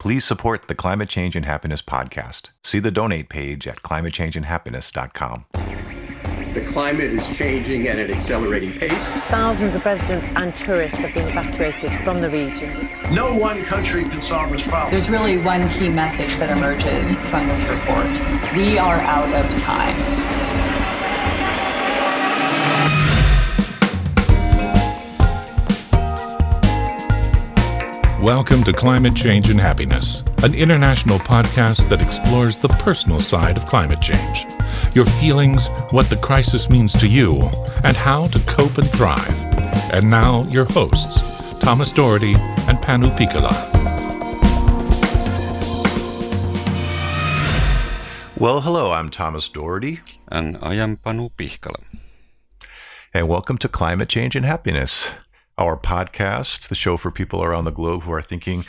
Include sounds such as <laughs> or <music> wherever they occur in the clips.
Please support the Climate Change and Happiness podcast. See the donate page at climatechangeandhappiness.com. The climate is changing at an accelerating pace. Thousands of residents and tourists have been evacuated from the region. No one country can solve this problem. There's really one key message that emerges from this report. We are out of time. Welcome to Climate Change and Happiness, an international podcast that explores the personal side of climate change. Your feelings, what the crisis means to you, and how to cope and thrive. And now, your hosts, Thomas Doherty and Panu Pihkala. Well, hello, I'm Thomas Doherty. And I am Panu Pihkala. And welcome to Climate Change and Happiness our podcast, the show for people around the globe who are thinking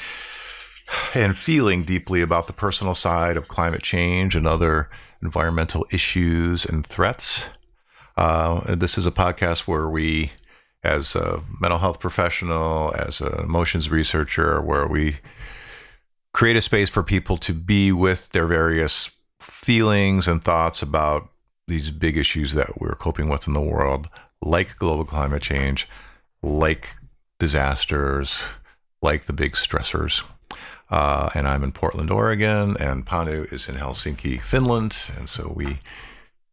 and feeling deeply about the personal side of climate change and other environmental issues and threats. Uh, this is a podcast where we, as a mental health professional, as an emotions researcher, where we create a space for people to be with their various feelings and thoughts about these big issues that we're coping with in the world, like global climate change, like disasters, like the big stressors. Uh, and I'm in Portland, Oregon, and Panu is in Helsinki, Finland. And so we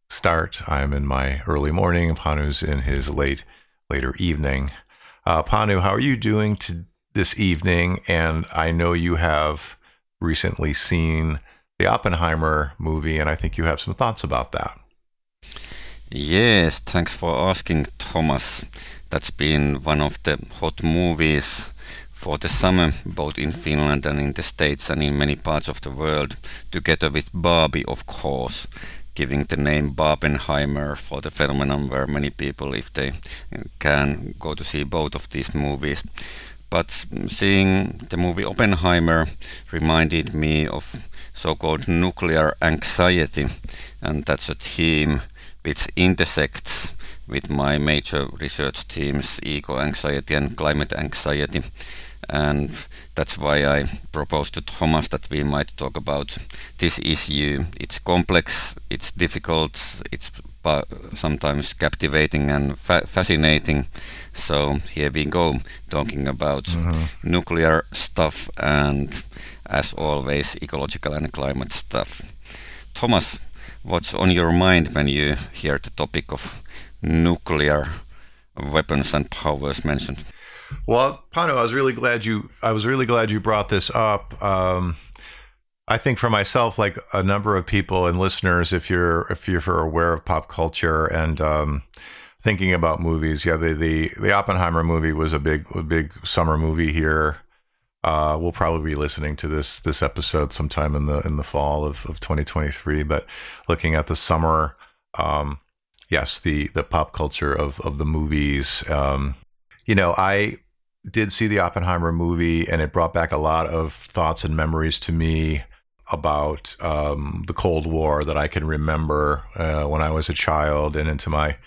start. I'm in my early morning. Panu's in his late, later evening. Uh, Panu, how are you doing to this evening? And I know you have recently seen the Oppenheimer movie, and I think you have some thoughts about that. Yes, thanks for asking, Thomas that's been one of the hot movies for the summer, both in Finland and in the States and in many parts of the world, together with Barbie, of course, giving the name Barbenheimer for the phenomenon where many people, if they can, go to see both of these movies. But seeing the movie Oppenheimer reminded me of so-called nuclear anxiety, and that's a theme which intersects with my major research teams, eco anxiety and climate anxiety. And that's why I proposed to Thomas that we might talk about this issue. It's complex, it's difficult, it's sometimes captivating and fa fascinating. So here we go, talking about mm-hmm. nuclear stuff and, as always, ecological and climate stuff. Thomas, what's on your mind when you hear the topic of nuclear weapons and powers mentioned. Well, Panu, I was really glad you. I was really glad you brought this up. Um, I think for myself, like a number of people and listeners, if you're if you're aware of pop culture and um, thinking about movies, yeah, the, the the Oppenheimer movie was a big a big summer movie here. Uh, we'll probably be listening to this this episode sometime in the in the fall of, of 2023. But looking at the summer, um, yes, the the pop culture of of the movies. Um, you know, I did see the Oppenheimer movie, and it brought back a lot of thoughts and memories to me about um, the Cold War that I can remember uh, when I was a child and into my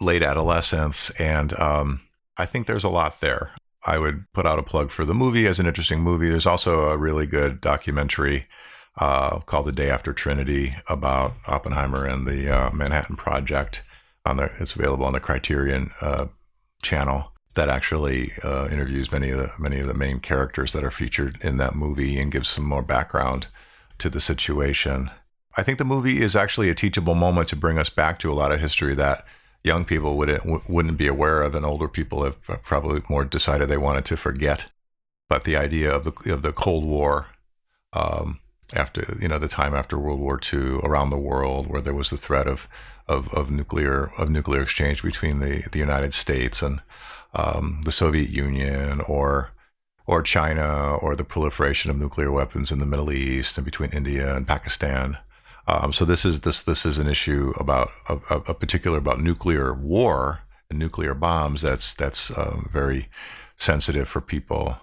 late adolescence. And um, I think there's a lot there. I would put out a plug for the movie as an interesting movie. There's also a really good documentary uh, called The Day After Trinity about Oppenheimer and the uh, Manhattan Project. On the, it's available on the Criterion uh, channel. That actually uh, interviews many of the many of the main characters that are featured in that movie and gives some more background to the situation. I think the movie is actually a teachable moment to bring us back to a lot of history that young people wouldn't wouldn't be aware of, and older people have probably more decided they wanted to forget. But the idea of the of the Cold War um, after you know the time after World War II around the world where there was the threat of of, of nuclear of nuclear exchange between the, the United States and um, the Soviet Union or or China or the proliferation of nuclear weapons in the Middle East and between India and Pakistan. Um, so this is this this is an issue about a, a particular about nuclear war and nuclear bombs that's that's uh, very sensitive for people.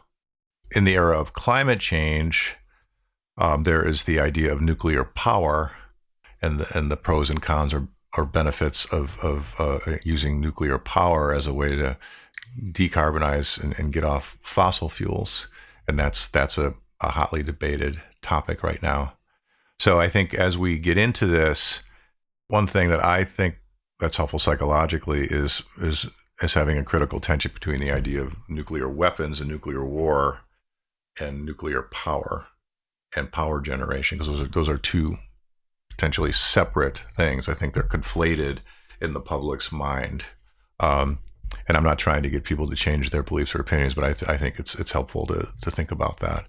In the era of climate change, um, there is the idea of nuclear power and the, and the pros and cons or, or benefits of, of uh, using nuclear power as a way to decarbonize and, and, get off fossil fuels. And that's that's a a hotly debated topic right now. So I think as we get into this, one thing that I think that's helpful psychologically is is is having a critical tension between the idea of nuclear weapons and nuclear war and nuclear power and power generation because those are those are two potentially separate things. I think they're conflated in the public's mind. Um, and I'm not trying to get people to change their beliefs or opinions, but I, th- I think it's it's helpful to to think about that.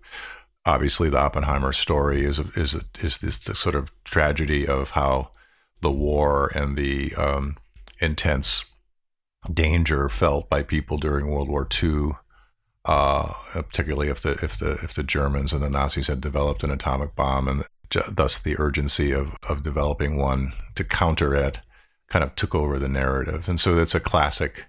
Obviously, the Oppenheimer story is is is this sort of tragedy of how the war and the um, intense danger felt by people during World War II, uh, particularly if the if the if the Germans and the Nazis had developed an atomic bomb, and thus the urgency of of developing one to counter it kind of took over the narrative, and so it's a classic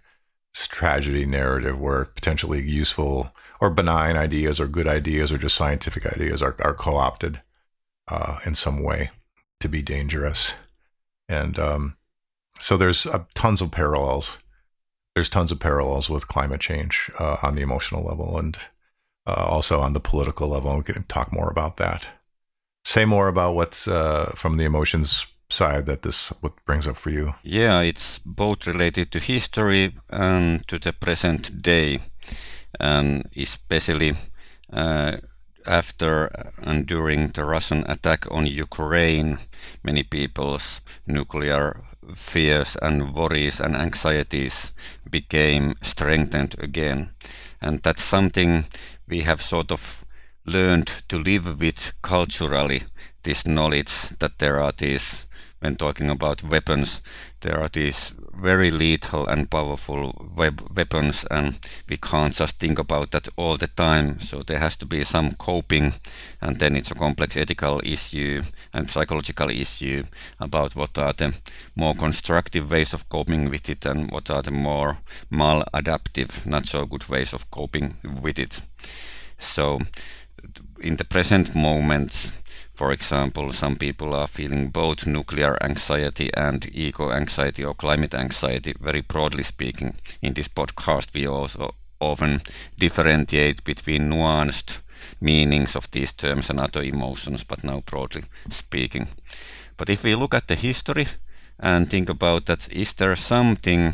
tragedy narrative where potentially useful or benign ideas or good ideas or just scientific ideas are, are co-opted uh, in some way to be dangerous. And um, so there's uh, tons of parallels there's tons of parallels with climate change uh, on the emotional level and uh, also on the political level we can talk more about that say more about what's uh, from the emotions side that this what brings up for you? Yeah, it's both related to history and to the present day, and especially uh, after and during the Russian attack on Ukraine, many people's nuclear fears and worries and anxieties became strengthened again, and that's something we have sort of learned to live with culturally this knowledge that there are these when talking about weapons, there are these very lethal and powerful weapons, and we can't just think about that all the time. So there has to be some coping, and then it's a complex ethical issue and psychological issue about what are the more constructive ways of coping with it and what are the more maladaptive, not so good ways of coping with it. So in the present moment, for example, some people are feeling both nuclear anxiety and eco anxiety or climate anxiety, very broadly speaking. In this podcast, we also often differentiate between nuanced meanings of these terms and other emotions, but now broadly speaking. But if we look at the history and think about that, is there something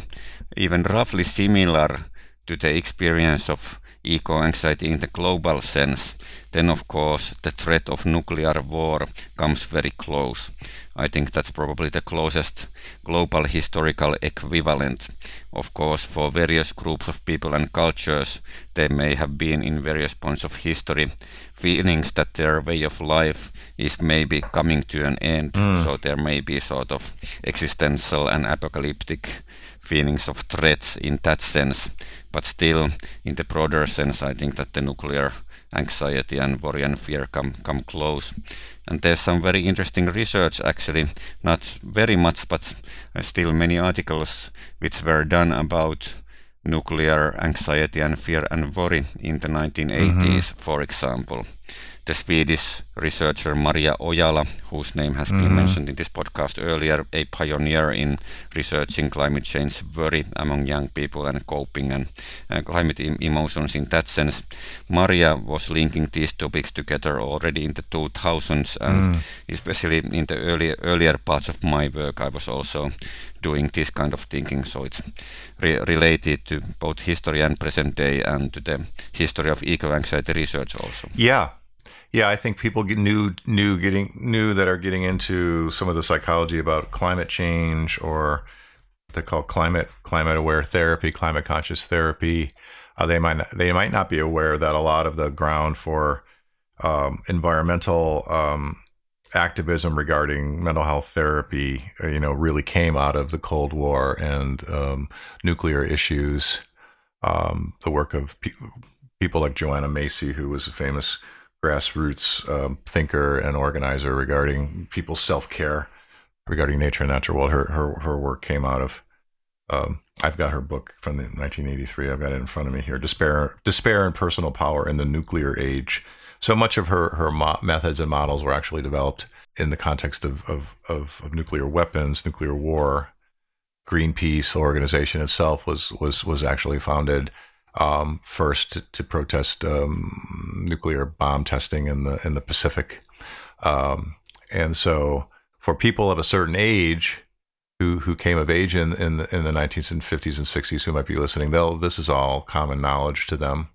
even roughly similar to the experience of eco anxiety in the global sense? Then of course the threat of nuclear war comes very close. I think that's probably the closest global historical equivalent. Of course, for various groups of people and cultures, there may have been in various points of history feelings that their way of life is maybe coming to an end. Mm. So there may be sort of existential and apocalyptic feelings of threats in that sense. But still, in the broader sense, I think that the nuclear anxiety and worry and fear come come close. And there's some very interesting research actually, not very much, but still many articles which were done about nuclear anxiety and fear and worry in the 1980s, mm-hmm. for example the Swedish researcher Maria Ojala, whose name has mm-hmm. been mentioned in this podcast earlier, a pioneer in researching climate change worry among young people and coping and uh, climate em- emotions in that sense. Maria was linking these topics together already in the 2000s, and mm. especially in the early, earlier parts of my work, I was also doing this kind of thinking. So it's re- related to both history and present day, and to the history of eco anxiety research also. Yeah, yeah, I think people knew knew getting knew that are getting into some of the psychology about climate change or they call climate climate aware therapy, climate conscious therapy. Uh, they might not, they might not be aware that a lot of the ground for um, environmental um, activism regarding mental health therapy, uh, you know, really came out of the Cold War and um, nuclear issues. Um, the work of pe- people like Joanna Macy, who was a famous grassroots um, thinker and organizer regarding people's self care regarding nature and natural world. Her her her work came out of. Um, I've got her book from 1983. I've got it in front of me here. Despair, despair, and personal power in the nuclear age. So much of her her mo- methods and models were actually developed in the context of, of, of, of nuclear weapons, nuclear war. Greenpeace organization itself was was was actually founded um, first to, to protest um, nuclear bomb testing in the in the Pacific, um, and so for people of a certain age who who came of age in in the, in the 1950s and 60s who might be listening, they'll this is all common knowledge to them.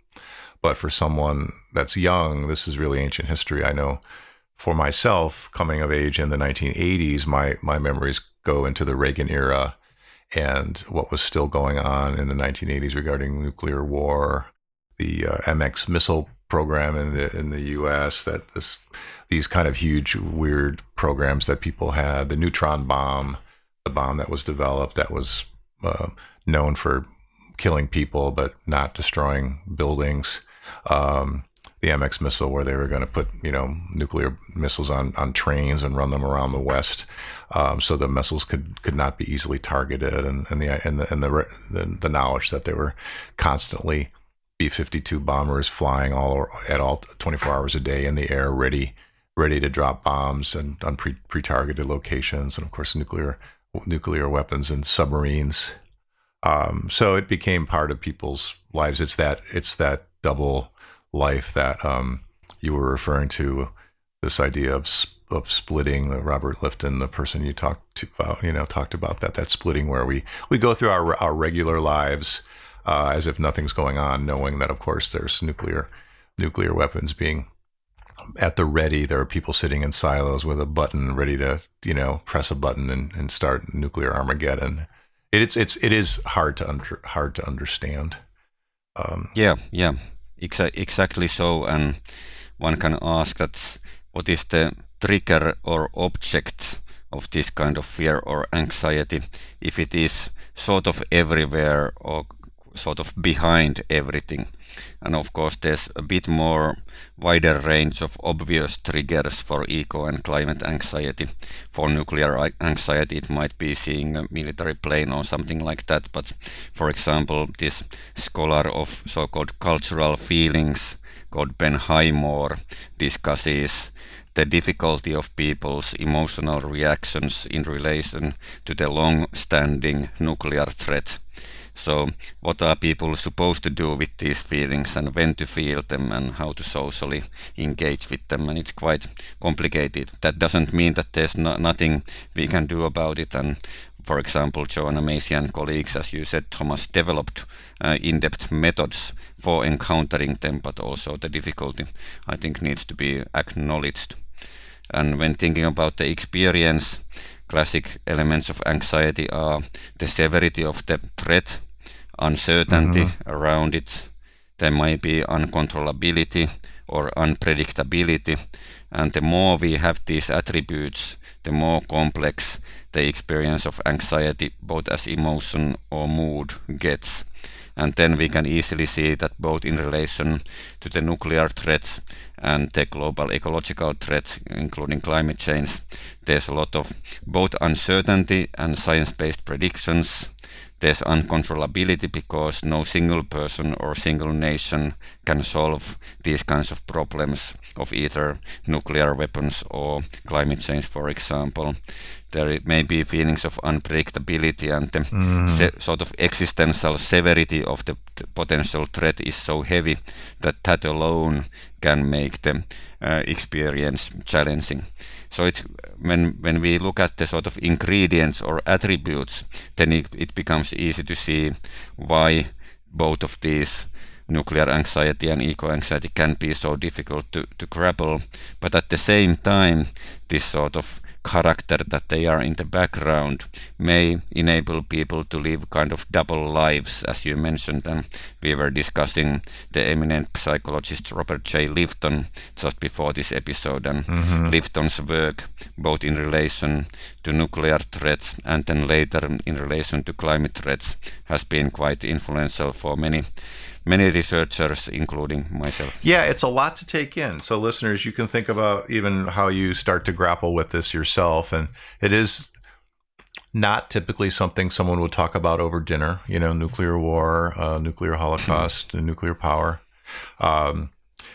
But for someone that's young, this is really ancient history. I know for myself, coming of age in the 1980s, my my memories go into the Reagan era and what was still going on in the 1980s regarding nuclear war, the uh, MX missile program in the in the U.S. That this these kind of huge weird programs that people had, the neutron bomb, the bomb that was developed that was uh, known for killing people but not destroying buildings. Um, the MX missile, where they were going to put you know nuclear missiles on on trains and run them around the West, um, so the missiles could could not be easily targeted, and and the and the and the, the, the knowledge that they were constantly B-52 bombers flying all at all 24 hours a day in the air, ready ready to drop bombs and on pre pre targeted locations, and of course nuclear nuclear weapons and submarines. Um, so it became part of people's lives. It's that it's that double life that um, you were referring to, this idea of of splitting. Robert Lifton, the person you talked to about, you know, talked about that that splitting where we we go through our our regular lives uh, as if nothing's going on, knowing that of course there's nuclear nuclear weapons being at the ready. There are people sitting in silos with a button ready to you know press a button and, and start nuclear Armageddon. It, it's it's it is hard to under, hard to understand. Um, yeah, yeah. Exa- exactly so. And one can ask that what is the trigger or object of this kind of fear or anxiety if it is sort of everywhere or sort of behind everything. And of course, there's a bit more wider range of obvious triggers for eco and climate anxiety. For nuclear anxiety, it might be seeing a military plane or something like that. But for example, this scholar of so called cultural feelings called Ben Highmore discusses the difficulty of people's emotional reactions in relation to the long standing nuclear threat so, what are people supposed to do with these feelings and when to feel them and how to socially engage with them? And it's quite complicated. That doesn't mean that there's no, nothing we can do about it. And for example, Joanna Macy and colleagues, as you said, Thomas, developed uh, in depth methods for encountering them, but also the difficulty, I think, needs to be acknowledged. And when thinking about the experience, classic elements of anxiety are the severity of the threat uncertainty mm-hmm. around it. There might be uncontrollability or unpredictability. And the more we have these attributes, the more complex the experience of anxiety, both as emotion or mood, gets. And then we can easily see that both in relation to the nuclear threats and the global ecological threats, including climate change, there's a lot of both uncertainty and science based predictions there's uncontrollability because no single person or single nation can solve these kinds of problems of either nuclear weapons or climate change, for example. There may be feelings of unpredictability and the mm. se- sort of existential severity of the potential threat is so heavy that that alone can make the uh, experience challenging. So it's when when we look at the sort of ingredients or attributes, then it, becomes easy to see why both of these nuclear anxiety and eco anxiety can be so difficult to, to grapple. But at the same time, this sort of character that they are in the background may enable people to live kind of double lives, as you mentioned. And we were discussing the eminent psychologist Robert J. Lifton just before this episode, and mm-hmm. Lifton's work, both in relation to nuclear threats and then later in relation to climate threats, has been quite influential for many many researchers, including myself. Yeah, it's a lot to take in. So, listeners, you can think about even how you start to grapple with this yourself. And it is not typically something someone would talk about over dinner, you know, nuclear war, uh, nuclear holocaust, nuclear power. Um,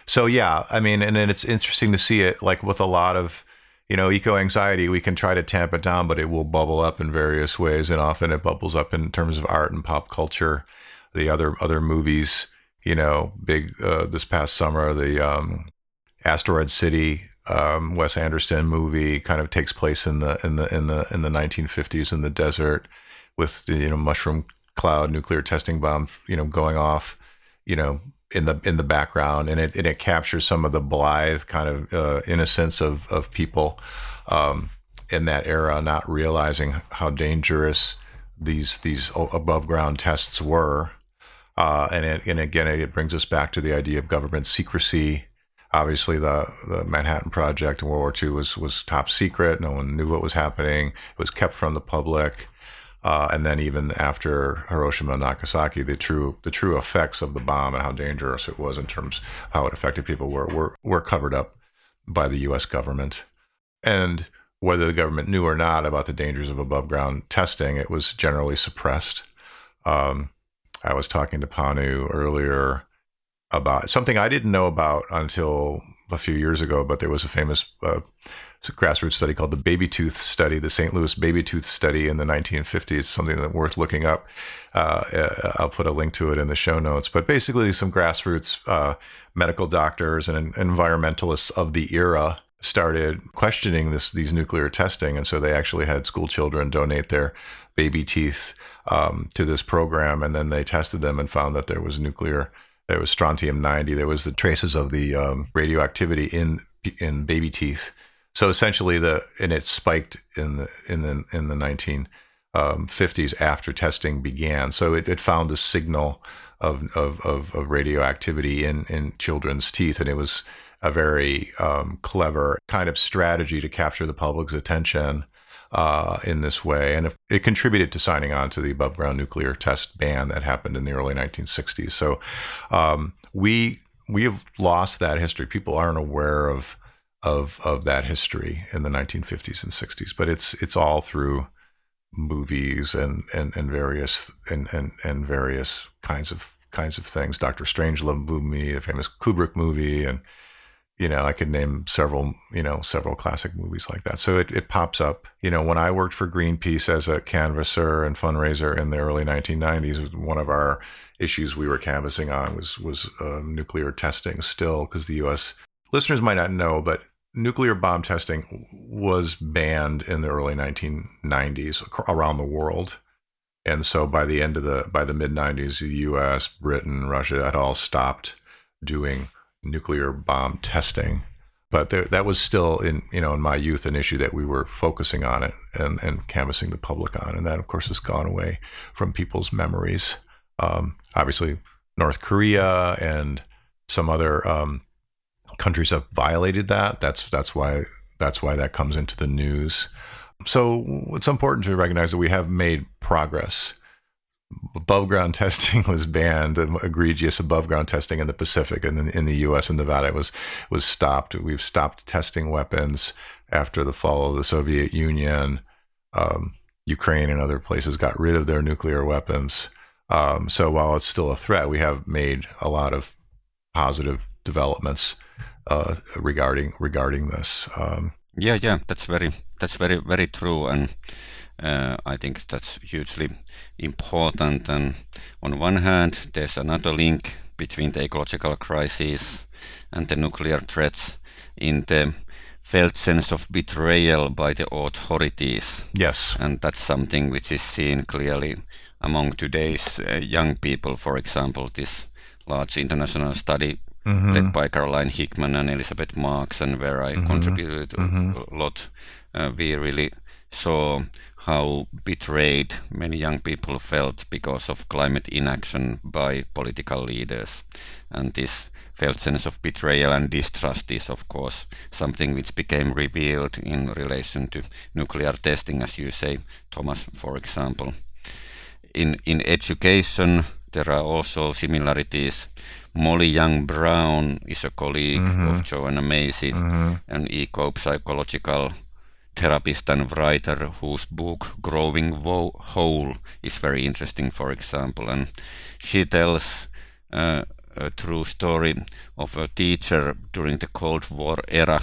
so, yeah, I mean, and then it's interesting to see it like with a lot of you know, eco anxiety, we can try to tamp it down, but it will bubble up in various ways. And often it bubbles up in terms of art and pop culture the other other movies. You know, big uh, this past summer, the um, Asteroid City um, Wes Anderson movie kind of takes place in the in the in the in the 1950s in the desert with the you know mushroom cloud nuclear testing bomb you know going off you know in the in the background and it and it captures some of the blithe kind of uh, innocence of of people um, in that era not realizing how dangerous these these above ground tests were uh, and it, and again it brings us back to the idea of government secrecy obviously the, the Manhattan Project in World War II was was top secret. No one knew what was happening. It was kept from the public. Uh, and then even after Hiroshima and Nagasaki, the true the true effects of the bomb and how dangerous it was in terms of how it affected people were were, were covered up by the U.S. government. And whether the government knew or not about the dangers of above ground testing, it was generally suppressed. Um, I was talking to Panu earlier about something I didn't know about until a few years ago, but there was a famous uh, grassroots study called the Baby Tooth Study, the St. Louis Baby Tooth Study in the 1950s, something that worth looking up. Uh, uh, I'll put a link to it in the show notes. But basically, some grassroots uh, medical doctors and environmentalists of the era started questioning this these nuclear testing, and so they actually had school children donate their baby teeth um, to this program, and then they tested them and found that there was nuclear there was strontium 90. There was the traces of the um, radioactivity in in baby teeth. So essentially, the and it spiked in the in the in the 1950s um, after testing began. So it, it found the signal of, of, of, of radioactivity in, in children's teeth, and it was a very um, clever kind of strategy to capture the public's attention uh, in this way. And it contributed to signing on to the above ground nuclear test ban that happened in the early 1960s. So um, we we have lost that history. People aren't aware of of of that history in the 1950s and 60s, but it's it's all through movies and and, and various and, and and various kinds of kinds of things. Doctor Strangelove movie, the famous Kubrick movie, and you know, I could name several, you know, several classic movies like that. So it, it pops up. You know, when I worked for Greenpeace as a canvasser and fundraiser in the early 1990s, one of our issues we were canvassing on was was uh, nuclear testing. Still, because the U.S. listeners might not know, but nuclear bomb testing was banned in the early 1990s around the world. And so by the end of the by the mid 90s, the U.S., Britain, Russia had all stopped doing nuclear bomb testing. But there, that was still in you know in my youth an issue that we were focusing on it and, and canvassing the public on, and that of course has gone away from people's memories. Um, obviously, North Korea and some other um, countries have violated that. That's that's why that's why that comes into the news. So it's important to recognize that we have made progress above ground <laughs> testing was banned, egregious above ground testing in the Pacific and in, in, the U.S. and Nevada was was stopped. We've stopped testing weapons after the fall of the Soviet Union. Um, Ukraine and other places got rid of their nuclear weapons. Um, so while it's still a threat, we have made a lot of positive developments uh, regarding regarding this. Um, yeah, yeah, that's very that's very very true and I think that's hugely important. And on one hand, there's another link between the ecological crisis and the nuclear threats in the felt sense of betrayal by the authorities. Yes. And that's something which is seen clearly among today's uh, young people. For example, this large international study mm-hmm. led by Caroline Hickman and Elizabeth Marks, and where I mm-hmm. contributed mm-hmm. a lot, uh, we really saw how betrayed many young people felt because of climate inaction by political leaders. And this felt sense of betrayal and distrust is, of course, something which became revealed in relation to nuclear testing, as you say, Thomas, for example. In, in education, there are also similarities. Molly Young Brown is a colleague mm-hmm. of Joanna Macy, mm-hmm. an eco psychological therapist and writer whose book Growing Whole is very interesting, for example. And she tells uh, a true story of a teacher during the Cold War era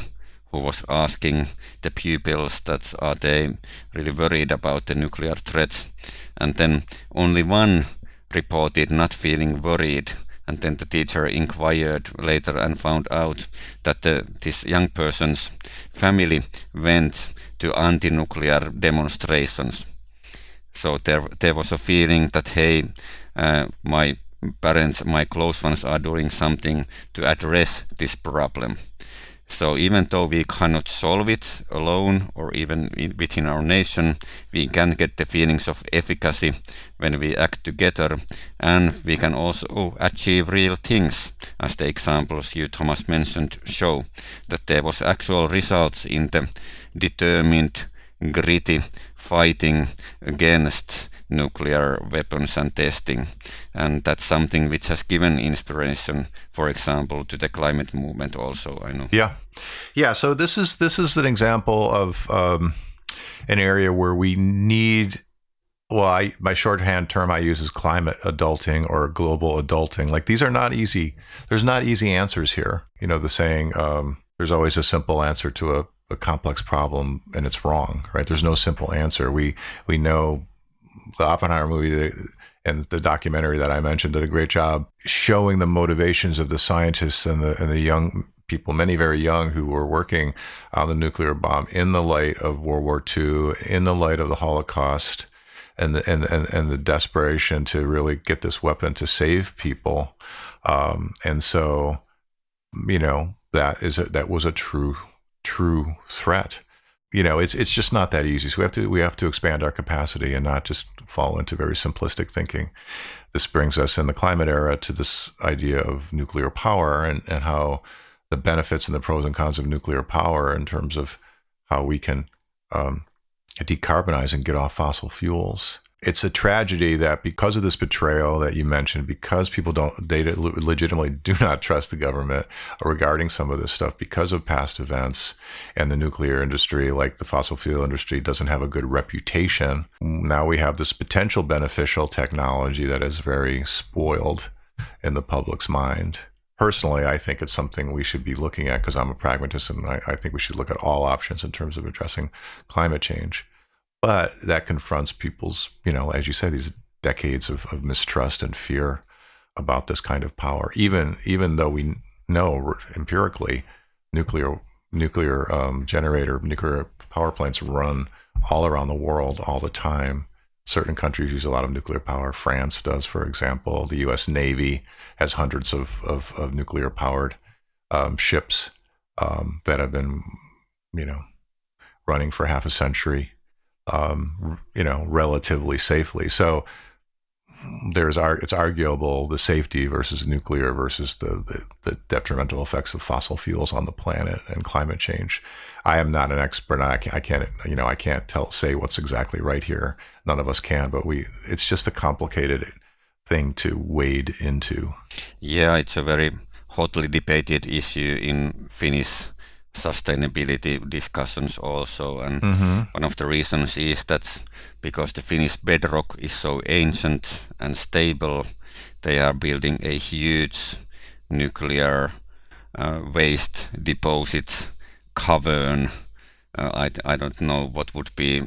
who was asking the pupils that are they really worried about the nuclear threat and then only one reported not feeling worried and then the teacher inquired later and found out that the, this young person's family went to anti-nuclear demonstrations. So there there was a feeling that hey uh, my parents my close ones are doing something to address this problem. So even though we cannot solve it alone or even in, within our nation, we can get the feelings of efficacy when we act together. And we can also achieve real things as the examples you Thomas mentioned show that there was actual results in the determined gritty fighting against nuclear weapons and testing. And that's something which has given inspiration, for example, to the climate movement also, I know. Yeah. Yeah. So this is this is an example of um, an area where we need well, I, my shorthand term I use is climate adulting or global adulting. Like these are not easy. There's not easy answers here. You know, the saying, um, there's always a simple answer to a, a complex problem and it's wrong, right? There's no simple answer. We, we know the Oppenheimer movie and the documentary that I mentioned did a great job showing the motivations of the scientists and the and the young people, many very young, who were working on the nuclear bomb in the light of World War II, in the light of the Holocaust, and the, and, and and the desperation to really get this weapon to save people. Um, and so, you know, that is a, that was a true true threat you know, it's it's just not that easy. So we have to we have to expand our capacity and not just fall into very simplistic thinking. This brings us in the climate era to this idea of nuclear power and, and how the benefits and the pros and cons of nuclear power in terms of how we can um, decarbonize and get off fossil fuels it's a tragedy that because of this betrayal that you mentioned, because people don't, they legitimately do <laughs> not trust the government regarding some of this stuff because of past events and the nuclear industry, like the fossil fuel industry, doesn't have a good reputation. Now we have this potential beneficial technology that is very spoiled in the public's mind. Personally, I think it's something we should be looking at because I'm a pragmatist and I, I think we should look at all options in terms of addressing climate change but that confronts people's, you know, as you said, these decades of, of mistrust and fear about this kind of power. Even even though we know empirically, nuclear nuclear um, generator nuclear power plants run all around the world all the time. Certain countries use a lot of nuclear power. France does, for example. The U.S. Navy has hundreds of of, of nuclear powered um, ships um, that have been, you know, running for half a century um, you know, relatively safely. So there's it's arguable the safety versus nuclear versus the, the, the detrimental effects of fossil fuels on the planet and climate change. I am not an expert. I can't, I can't you know I can't tell say what's exactly right here. None of us can, but we it's just a complicated thing to wade into. Yeah, it's a very hotly debated issue in Finnish sustainability discussions also. And mm-hmm. one of the reasons is that because the Finnish bedrock is so ancient and stable, they are building a huge nuclear uh, waste deposit cavern. Uh, I, I don't know what would be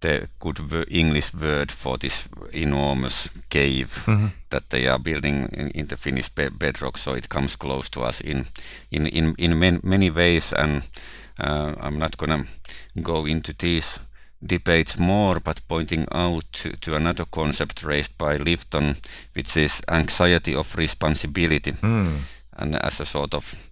the good English word for this enormous cave mm-hmm. that they are building in, in the Finnish be- bedrock. So it comes close to us in in in, in man, many ways. And uh, I'm not gonna go into these debates more, but pointing out to, to another concept raised by Lifton, which is anxiety of responsibility, mm. and as a sort of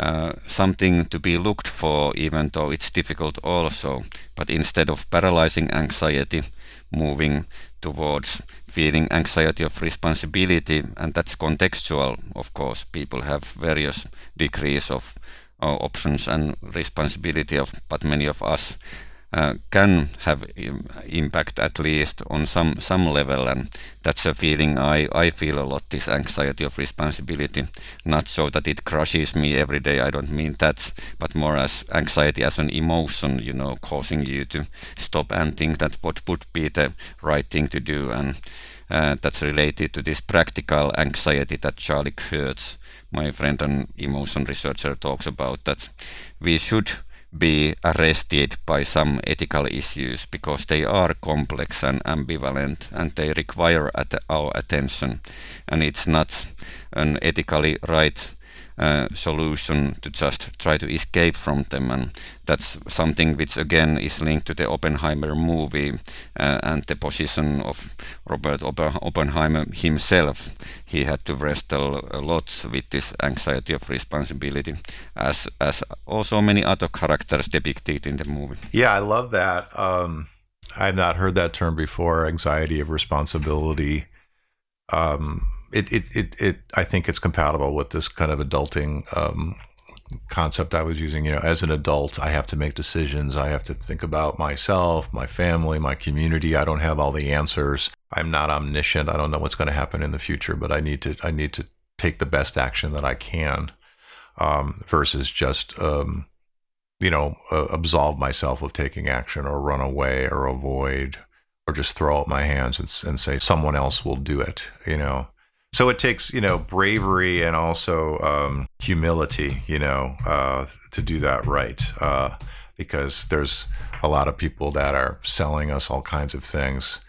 uh, something to be looked for, even though it's difficult also. But instead of paralyzing anxiety, moving towards feeling anxiety of responsibility, and that's contextual, of course. People have various degrees of uh, options and responsibility of, but many of us uh, can have impact at least on some some level and that's a feeling I, I feel a lot this anxiety of responsibility. Not so that it crushes me every day I don't mean that but more as anxiety as an emotion you know causing you to stop and think that what would be the right thing to do and uh, that's related to this practical anxiety that Charlie Kurth my friend and emotion researcher talks about that we should be arrested by some ethical issues because they are complex and ambivalent and they require at our attention. And it's not an ethically right uh, solution to just try to escape from them. And that's something which again is linked to the Oppenheimer movie uh, and the position of Robert Oppenheimer himself. He had to wrestle a lot with this anxiety of responsibility as as also many other characters depicted in the movie. Yeah I love that. Um, I've not heard that term before anxiety of responsibility. Um, it, it, it, it, I think it's compatible with this kind of adulting um, concept I was using. You know, as an adult, I have to make decisions. I have to think about myself, my family, my community. I don't have all the answers. I'm not omniscient. I don't know what's going to happen in the future, but I need to, I need to take the best action that I can um, versus just, um, you know, uh, absolve myself of taking action or run away or avoid or just throw up my hands and, and say someone else will do it, you know. So it takes, you know, bravery and also um, humility, you know, uh, to do that right. Uh, because there's a lot of people that are selling us all kinds of things.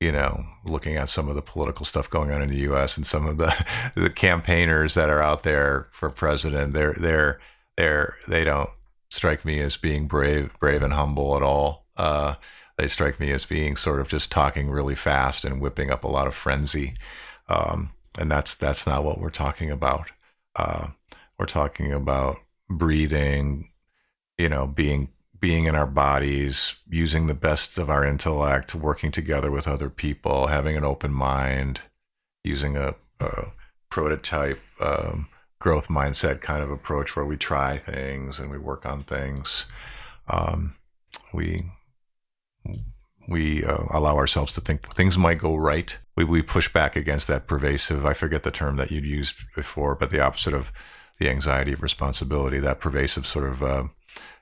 You know, looking at some of the political stuff going on in the U.S. and some of the <laughs> the campaigners that are out there for president, they're they're they're they don't strike me as being brave, brave and humble at all. Uh, they strike me as being sort of just talking really fast and whipping up a lot of frenzy. Um, and that's that's not what we're talking about. Uh, we're talking about breathing, you know, being being in our bodies, using the best of our intellect, working together with other people, having an open mind, using a, a prototype um, growth mindset kind of approach where we try things and we work on things. Um, we we uh, allow ourselves to think things might go right. We, we push back against that pervasive, I forget the term that you'd used before, but the opposite of the anxiety of responsibility, that pervasive sort of, uh,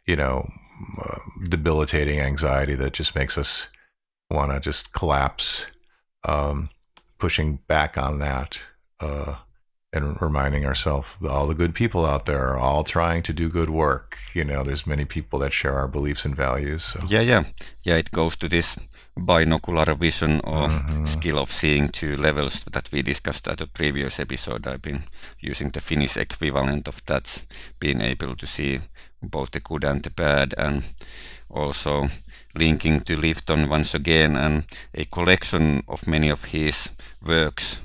you know, uh, debilitating anxiety that just makes us want to just collapse. Um, pushing back on that uh, and reminding ourselves all the good people out there are all trying to do good work. You know, there's many people that share our beliefs and values. So. Yeah, yeah, yeah. It goes to this binocular vision or mm-hmm. skill of seeing two levels that we discussed at a previous episode. I've been using the Finnish equivalent of that, being able to see both the good and the bad, and also linking to Lifton once again and a collection of many of his works.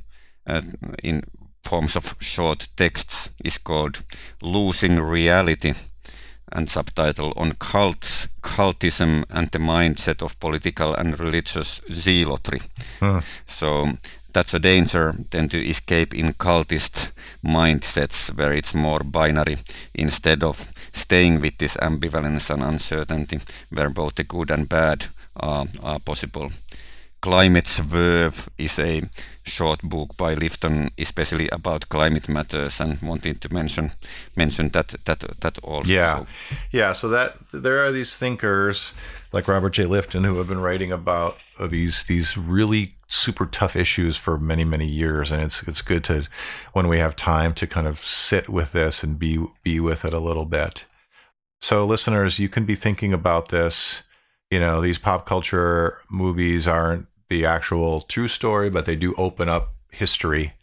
Uh, in forms of short texts is called Losing Reality and subtitle on cults, cultism and the mindset of political and religious zealotry. Huh. So that's a danger than to escape in cultist mindsets where it's more binary instead of staying with this ambivalence and uncertainty where both the good and bad are, are possible. Climate Swerve is a short book by Lifton, especially about climate matters, and wanted to mention mention that that that also. Yeah, yeah. So that there are these thinkers like Robert J. Lifton who have been writing about these these really super tough issues for many many years, and it's it's good to when we have time to kind of sit with this and be be with it a little bit. So, listeners, you can be thinking about this. You know, these pop culture movies aren't the actual true story, but they do open up history.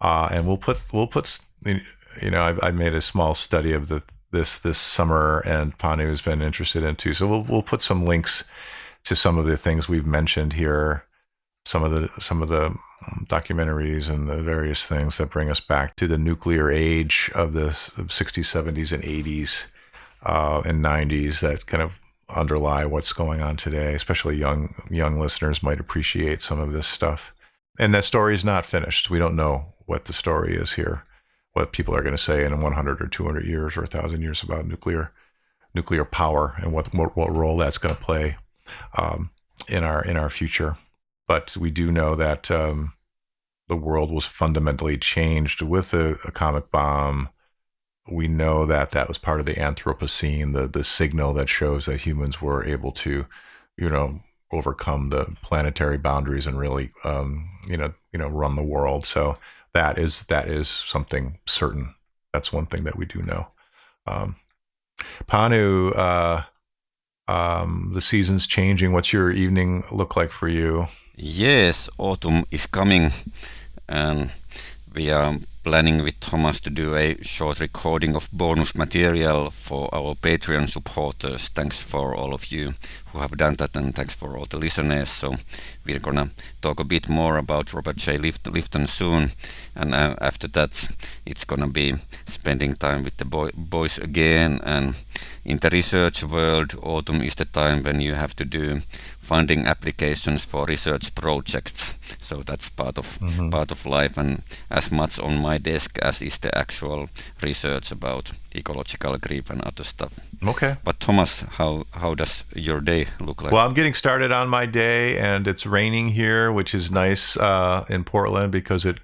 Uh, and we'll put we'll put you know I, I made a small study of the this this summer, and Panu has been interested in too. So we'll we'll put some links to some of the things we've mentioned here, some of the some of the documentaries and the various things that bring us back to the nuclear age of the 60s, 70s, and 80s uh, and 90s that kind of underlie what's going on today. Especially young young listeners might appreciate some of this stuff. And that story is not finished. We don't know what the story is here, what people are going to say in 100 or 200 years or 1,000 years about nuclear nuclear power and what what, what role that's going to play um, in our in our future. But we do know that um, the world was fundamentally changed with a atomic bomb we know that that was part of the Anthropocene, the the signal that shows that humans were able to, you know, overcome the planetary boundaries and really, um, you know, you know, run the world. So that is that is something certain. That's one thing that we do know. Um, Panu, uh, um, the season's changing. What's your evening look like for you? Yes, autumn is coming, and we are planning with Thomas to do a short recording of bonus material for our Patreon supporters. Thanks for all of you who have done that, and thanks for all the listeners. So we're gonna talk a bit more about Robert J. Lifton soon, and uh, after that, it's gonna be spending time with the boy- boys again. And in the research world, autumn is the time when you have to do funding applications for research projects. So that's part of mm-hmm. part of life, and as much on my desk as is the actual research about ecological grief and other stuff. Okay. But Thomas, how how does your day look like? Well, I'm getting started on my day, and it's raining here, which is nice uh, in Portland because it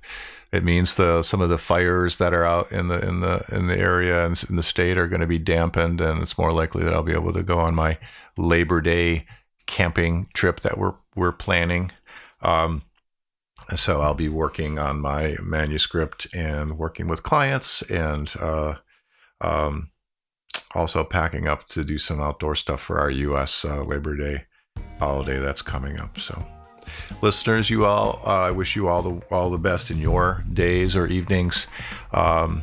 it means the some of the fires that are out in the in the in the area and in the state are going to be dampened, and it's more likely that I'll be able to go on my Labor Day camping trip that we're we're planning. Um, so I'll be working on my manuscript and working with clients and uh, um, also packing up to do some outdoor stuff for our U.S. Uh, Labor Day holiday that's coming up. So, listeners, you all, uh, I wish you all the all the best in your days or evenings. Um,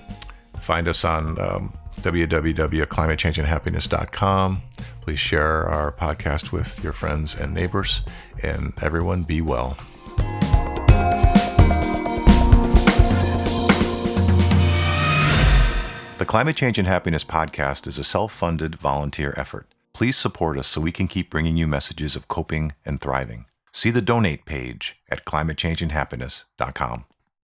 find us on um, www.climatechangeandhappiness.com. Please share our podcast with your friends and neighbors, and everyone be well. The Climate Change and Happiness podcast is a self funded volunteer effort. Please support us so we can keep bringing you messages of coping and thriving. See the donate page at climatechangeandhappiness.com.